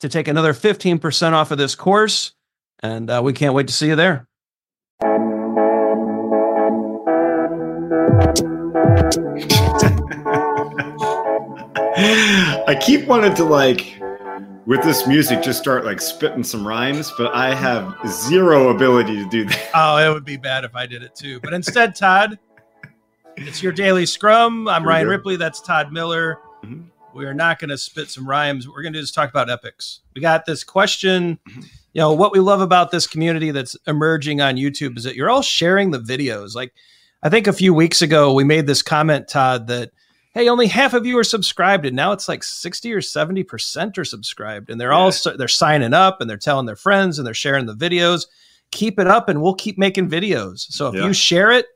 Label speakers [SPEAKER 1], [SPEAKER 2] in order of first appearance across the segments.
[SPEAKER 1] to take another 15% off of this course. And uh, we can't wait to see you there.
[SPEAKER 2] I keep wanting to like with this music just start like spitting some rhymes, but I have zero ability to do that.
[SPEAKER 1] Oh, it would be bad if I did it too. But instead, Todd, it's your daily scrum. I'm Ryan Ripley. That's Todd Miller. Mm-hmm. We are not going to spit some rhymes. What we're going to do is talk about epics. We got this question. You know, what we love about this community that's emerging on YouTube is that you're all sharing the videos. Like, I think a few weeks ago, we made this comment, Todd, that, hey, only half of you are subscribed. And now it's like 60 or 70% are subscribed. And they're yeah. all, they're signing up and they're telling their friends and they're sharing the videos. Keep it up and we'll keep making videos. So if yeah. you share it,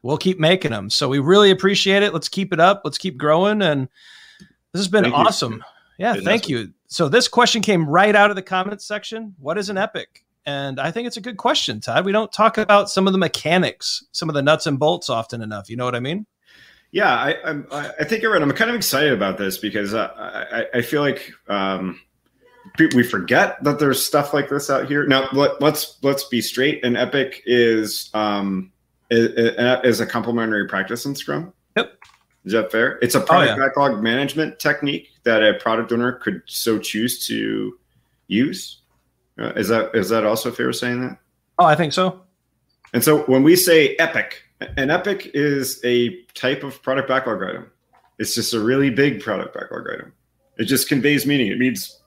[SPEAKER 1] we'll keep making them. So we really appreciate it. Let's keep it up. Let's keep growing. And, this has been thank awesome. You. Yeah, thank you. So this question came right out of the comments section. What is an epic? And I think it's a good question, Todd. We don't talk about some of the mechanics, some of the nuts and bolts often enough. You know what I mean?
[SPEAKER 2] Yeah, I, I, I think you're right. I'm kind of excited about this because uh, I, I feel like um, we forget that there's stuff like this out here. Now, let, us let's, let's be straight. An epic is um, is, is a complementary practice in Scrum.
[SPEAKER 1] Yep.
[SPEAKER 2] Is that fair? It's a product oh, yeah. backlog management technique that a product owner could so choose to use. Uh, is that is that also fair saying that?
[SPEAKER 1] Oh, I think so.
[SPEAKER 2] And so when we say epic, an epic is a type of product backlog item. It's just a really big product backlog item. It just conveys meaning. It means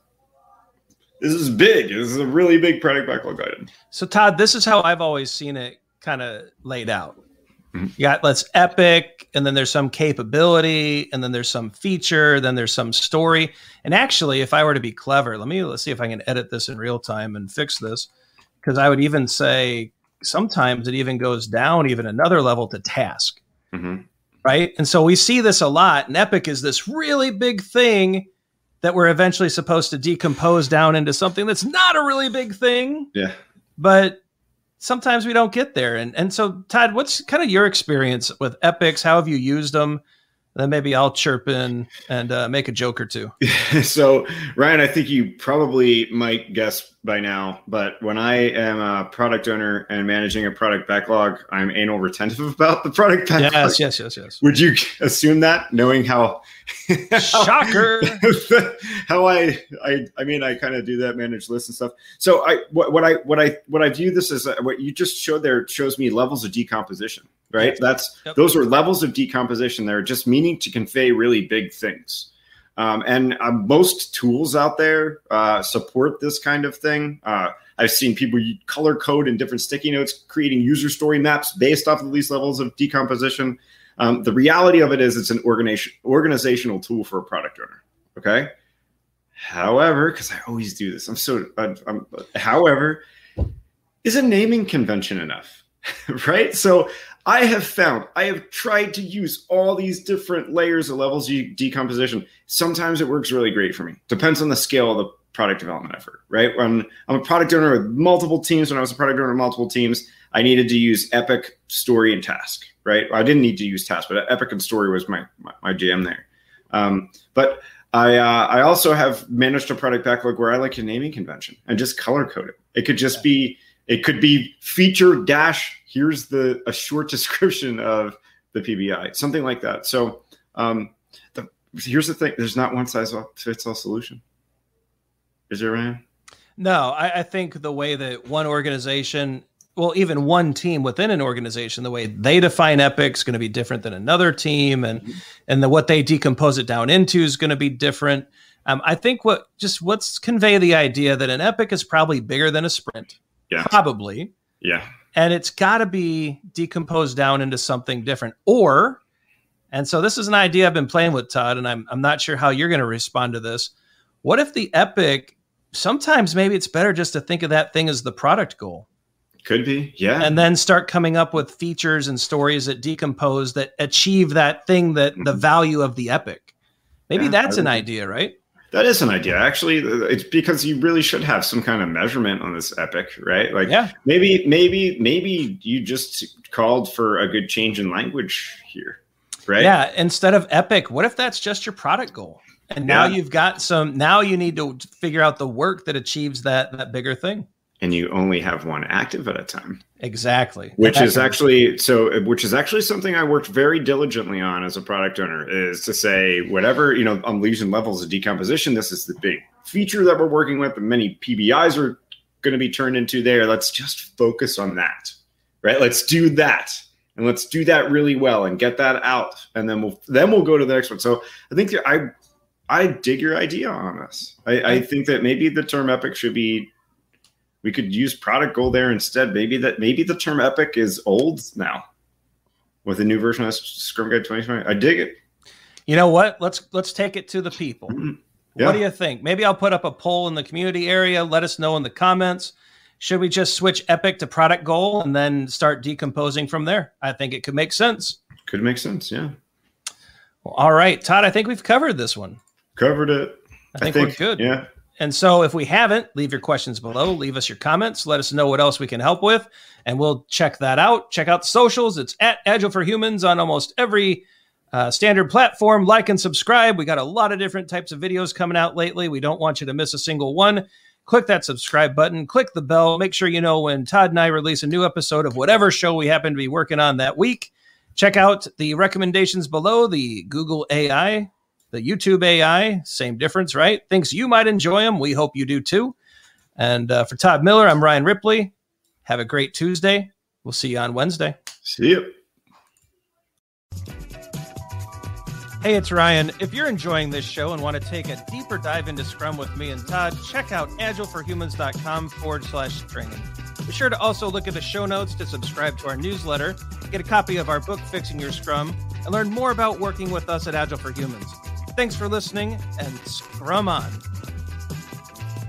[SPEAKER 2] this is big. This is a really big product backlog item.
[SPEAKER 1] So Todd, this is how I've always seen it kind of laid out. Mm-hmm. You got let's epic, and then there's some capability, and then there's some feature, then there's some story. And actually, if I were to be clever, let me let's see if I can edit this in real time and fix this. Because I would even say sometimes it even goes down even another level to task. Mm-hmm. Right. And so we see this a lot. And epic is this really big thing that we're eventually supposed to decompose down into something that's not a really big thing.
[SPEAKER 2] Yeah.
[SPEAKER 1] But sometimes we don't get there. And and so Todd, what's kind of your experience with epics? How have you used them? Then maybe I'll chirp in and uh, make a joke or two.
[SPEAKER 2] so, Ryan, I think you probably might guess by now, but when I am a product owner and managing a product backlog, I'm anal retentive about the product backlog.
[SPEAKER 1] Yes, yes, yes, yes.
[SPEAKER 2] Would you assume that, knowing how
[SPEAKER 1] shocker
[SPEAKER 2] how I, I I mean I kind of do that, manage lists and stuff. So I what, what I what I what I view this as uh, what you just showed there shows me levels of decomposition right? That's yep. those are levels of decomposition They're just meaning to convey really big things. Um, and uh, most tools out there uh, support this kind of thing. Uh, I've seen people color code in different sticky notes, creating user story maps based off of these levels of decomposition. Um, the reality of it is, it's an organization, organizational tool for a product owner. Okay. However, because I always do this, I'm so. I'm, I'm, however, is a naming convention enough? right. So I have found, I have tried to use all these different layers of levels of decomposition. Sometimes it works really great for me. Depends on the scale of the product development effort, right? When I'm a product owner with multiple teams, when I was a product owner with multiple teams, I needed to use Epic, Story, and Task. Right? I didn't need to use Task, but Epic and Story was my my, my jam there. Um, but I uh, I also have managed a product backlog where I like a naming convention and just color code it. It could just be it could be feature dash. Here's the a short description of the PBI, something like that. So um, the, here's the thing: there's not one size fits all solution. Is there, Ryan?
[SPEAKER 1] No, I, I think the way that one organization well, even one team within an organization, the way they define Epic is going to be different than another team, and mm-hmm. and the what they decompose it down into is going to be different. Um, I think what just what's convey the idea that an Epic is probably bigger than a sprint.
[SPEAKER 2] Yeah,
[SPEAKER 1] probably.
[SPEAKER 2] Yeah,
[SPEAKER 1] and it's got to be decomposed down into something different, or and so this is an idea I've been playing with Todd, and I'm I'm not sure how you're going to respond to this. What if the Epic? Sometimes maybe it's better just to think of that thing as the product goal
[SPEAKER 2] could be, yeah.
[SPEAKER 1] And then start coming up with features and stories that decompose that achieve that thing that mm-hmm. the value of the epic. Maybe yeah, that's an idea, right?
[SPEAKER 2] That is an idea. Actually, uh, it's because you really should have some kind of measurement on this epic, right? Like yeah. maybe maybe maybe you just called for a good change in language here. Right?
[SPEAKER 1] Yeah, instead of epic, what if that's just your product goal? And now yeah. you've got some now you need to figure out the work that achieves that that bigger thing
[SPEAKER 2] and you only have one active at a time.
[SPEAKER 1] Exactly.
[SPEAKER 2] Which is actually so which is actually something I worked very diligently on as a product owner is to say whatever, you know, on lesion levels of decomposition, this is the big feature that we're working with and many PBIs are going to be turned into there. Let's just focus on that. Right? Let's do that. And let's do that really well and get that out and then we'll then we'll go to the next one. So I think I I dig your idea on this. I, I think that maybe the term epic should be we could use product goal there instead. Maybe that maybe the term epic is old now with a new version of Scrum Guide 2020. I dig it.
[SPEAKER 1] You know what? Let's let's take it to the people. Mm-hmm. Yeah. What do you think? Maybe I'll put up a poll in the community area. Let us know in the comments. Should we just switch epic to product goal and then start decomposing from there? I think it could make sense.
[SPEAKER 2] Could make sense, yeah.
[SPEAKER 1] Well, all right, Todd. I think we've covered this one.
[SPEAKER 2] Covered it.
[SPEAKER 1] I think, I think we're good.
[SPEAKER 2] Yeah.
[SPEAKER 1] And so if we haven't, leave your questions below, leave us your comments, let us know what else we can help with, and we'll check that out. Check out the socials. It's at Agile for Humans on almost every uh, standard platform. Like and subscribe. We got a lot of different types of videos coming out lately. We don't want you to miss a single one. Click that subscribe button, click the bell, make sure you know when Todd and I release a new episode of whatever show we happen to be working on that week. Check out the recommendations below the Google AI the YouTube AI, same difference, right? Thinks you might enjoy them. We hope you do too. And uh, for Todd Miller, I'm Ryan Ripley. Have a great Tuesday. We'll see you on Wednesday.
[SPEAKER 2] See you.
[SPEAKER 1] Hey, it's Ryan. If you're enjoying this show and want to take a deeper dive into Scrum with me and Todd, check out agileforhumans.com forward slash training. Be sure to also look at the show notes to subscribe to our newsletter, get a copy of our book, Fixing Your Scrum, and learn more about working with us at Agile for Humans. Thanks for listening and scrum on.